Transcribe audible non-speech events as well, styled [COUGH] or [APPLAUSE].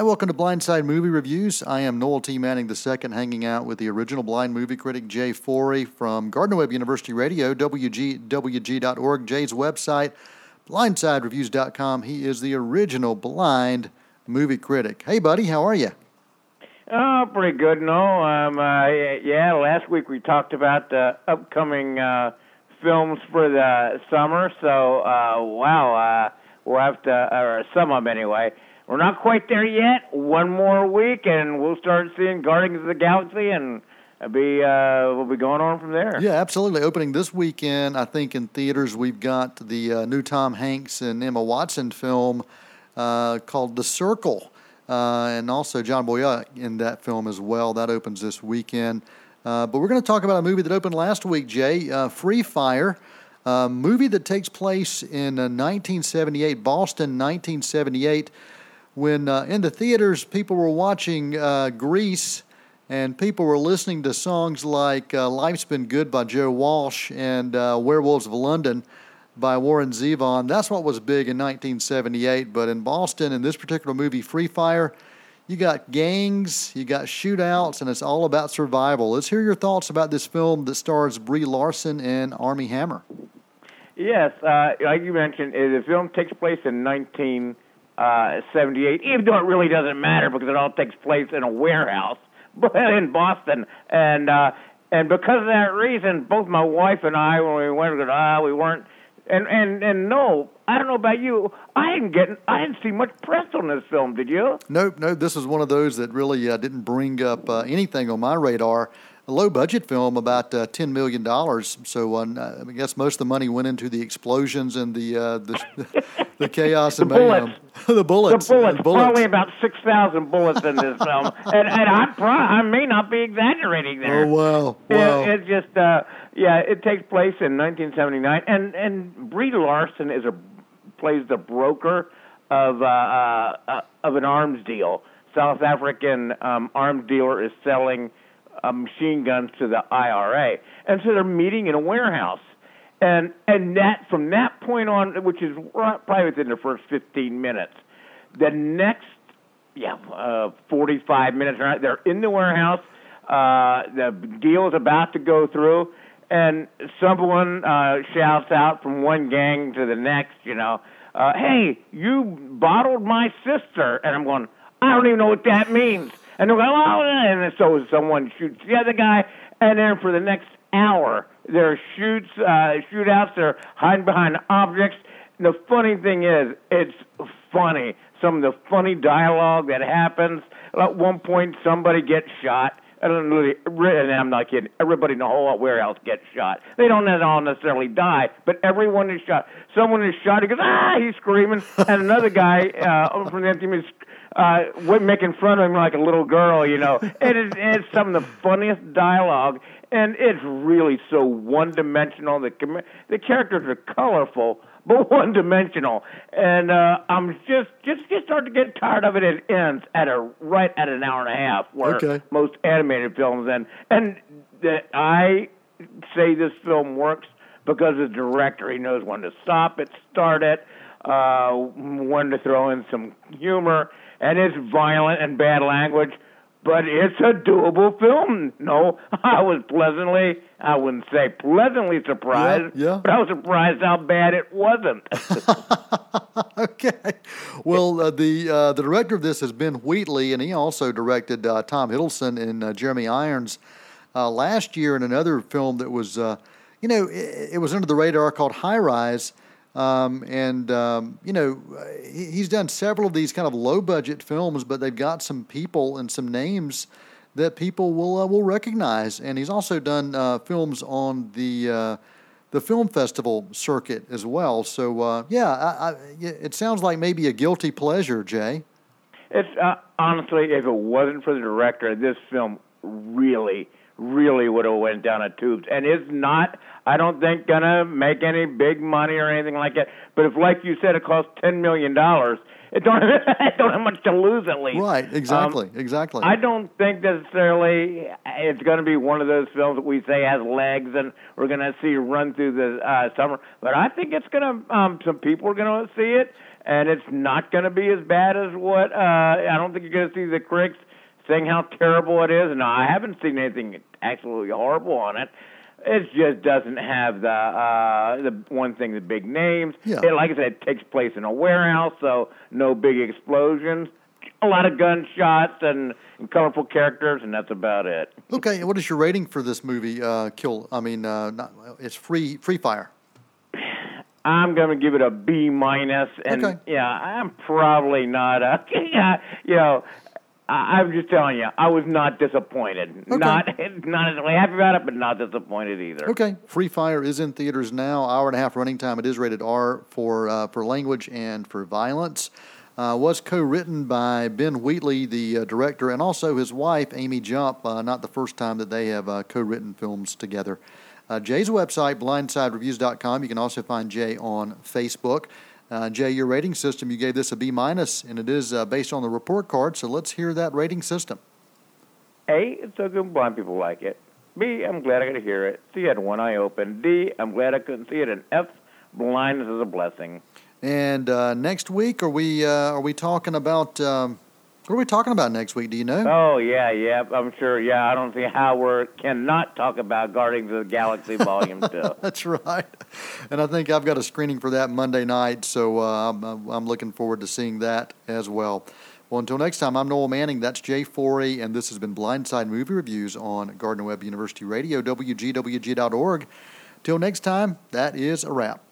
Hi, welcome to Blindside Movie Reviews. I am Noel T. Manning II, hanging out with the original blind movie critic Jay Forey from Gardner Webb University Radio, WGWG.org, Jay's website, blindsidereviews.com. He is the original blind movie critic. Hey, buddy, how are you? Oh, pretty good, no. Um, uh, yeah, last week we talked about the upcoming uh, films for the summer, so uh, wow, uh, we'll have to, or some of them anyway. We're not quite there yet. One more week, and we'll start seeing Guardians of the Galaxy, and be uh, we'll be going on from there. Yeah, absolutely. Opening this weekend, I think in theaters we've got the uh, new Tom Hanks and Emma Watson film uh, called The Circle, uh, and also John Boyega in that film as well. That opens this weekend. Uh, but we're going to talk about a movie that opened last week, Jay, uh, Free Fire. A movie that takes place in 1978, Boston, 1978 when uh, in the theaters people were watching uh, Grease and people were listening to songs like uh, Life's Been Good by Joe Walsh and uh, Werewolves of London by Warren Zevon. That's what was big in 1978. But in Boston, in this particular movie, Free Fire, you got gangs, you got shootouts, and it's all about survival. Let's hear your thoughts about this film that stars Brie Larson and Armie Hammer. Yes, uh, like you mentioned, the film takes place in 19- uh, 78, even though it really doesn't matter because it all takes place in a warehouse [LAUGHS] in Boston. And uh, and because of that reason, both my wife and I, when we went, ah, we weren't. And and and no, I don't know about you. I didn't get. I didn't see much press on this film. Did you? Nope, no. This is one of those that really uh, didn't bring up uh, anything on my radar a low budget film, about uh, ten million dollars. So uh, I guess most of the money went into the explosions and the uh, the, [LAUGHS] the, chaos the and mayhem. [LAUGHS] the bullets. The bullets. The bullets. Probably about six thousand bullets in this film, [LAUGHS] and and I pro- I may not be exaggerating there. Oh wow! Wow! It, it just uh, yeah, it takes place in 1979, and and Brie Larson is a plays the broker of uh, uh, of an arms deal. South African um, arms dealer is selling uh, machine guns to the IRA, and so they're meeting in a warehouse. And and that from that point on, which is probably within the first 15 minutes, the next yeah uh, 45 minutes? They're in the warehouse. Uh, the deal is about to go through, and someone uh, shouts out from one gang to the next, you know, uh, "Hey, you bottled my sister!" And I'm going, I don't even know what that means and they're going, oh, and so someone shoots the other guy, and then for the next hour, there are shoots, uh, shootouts, they're hiding behind objects. And the funny thing is, it's funny. Some of the funny dialogue that happens. At one point, somebody gets shot. And I'm not kidding. Everybody in the whole warehouse gets shot. They don't all necessarily die, but everyone is shot. Someone is shot. He goes, ah! He's screaming, [LAUGHS] and another guy uh, from the team is uh, making fun of him like a little girl, you know. [LAUGHS] it is it's some of the funniest dialogue, and it's really so one dimensional. The the characters are colorful, but [LAUGHS] one dimensional, and uh, I'm just just just starting to get tired of it. It ends at a right at an hour and a half, where okay. most animated films end. And that I say this film works because the director he knows when to stop it, start it, uh, when to throw in some humor and it's violent and bad language, but it's a doable film. No, [LAUGHS] I was pleasantly, I wouldn't say pleasantly surprised, yeah, yeah. but I was surprised how bad it wasn't. [LAUGHS] okay. Well, uh, the uh, the director of this is Ben Wheatley, and he also directed uh, Tom Hiddleston and uh, Jeremy Irons uh, last year in another film that was, uh, you know, it, it, was under the radar called High Rise. Um, and um, you know he's done several of these kind of low budget films, but they've got some people and some names that people will uh, will recognize. And he's also done uh, films on the uh, the film festival circuit as well. So uh, yeah, I, I, it sounds like maybe a guilty pleasure, Jay. It's uh, honestly, if it wasn't for the director, this film really really would have went down a tubes and is not I don't think gonna make any big money or anything like that. But if like you said it costs ten million dollars, it don't [LAUGHS] it don't have much to lose at least. Right, exactly, um, exactly. I don't think necessarily it's going to be one of those films that we say has legs and we're going to see run through the uh, summer. But I think it's going to. Um, some people are going to see it. and it's not going to be as bad as what uh, I don't think you're going to see the critics saying how terrible it is. And I haven't seen anything absolutely horrible on it. It just doesn't have the uh, the one thing, the big names. Yeah. It, like I said, it takes place in a warehouse, so no big explosions. A lot of gunshots and, and colorful characters, and that's about it. Okay, what is your rating for this movie? Uh, Kill. I mean, uh, not, it's free free fire. I'm going to give it a B minus, and Okay. yeah, I'm probably not a, [LAUGHS] you know, I'm just telling you, I was not disappointed. Not [LAUGHS] not necessarily happy about it, but not disappointed either. Okay, Free Fire is in theaters now. Hour and a half running time. It is rated R for uh, for language and for violence. Uh, was co-written by Ben Wheatley, the uh, director, and also his wife Amy Jump. Uh, not the first time that they have uh, co-written films together. Uh, Jay's website, blindsidereviews.com. You can also find Jay on Facebook. Uh, Jay, your rating system, you gave this a B minus, and it is uh, based on the report card. So let's hear that rating system. A, it's so good blind people like it. B, I'm glad I could hear it. C, I had one eye open. D, I'm glad I couldn't see it. And F, blindness is a blessing. And uh, next week, are we uh, are we talking about um, what are we talking about next week? Do you know? Oh yeah, yeah, I'm sure. Yeah, I don't see how we cannot talk about Guardians of the Galaxy Volume Two. [LAUGHS] That's right. And I think I've got a screening for that Monday night, so uh, I'm, I'm looking forward to seeing that as well. Well, until next time, I'm Noel Manning. That's Jay Forey, and this has been Blindside Movie Reviews on Gardner Webb University Radio, WGWG.org. Till next time, that is a wrap.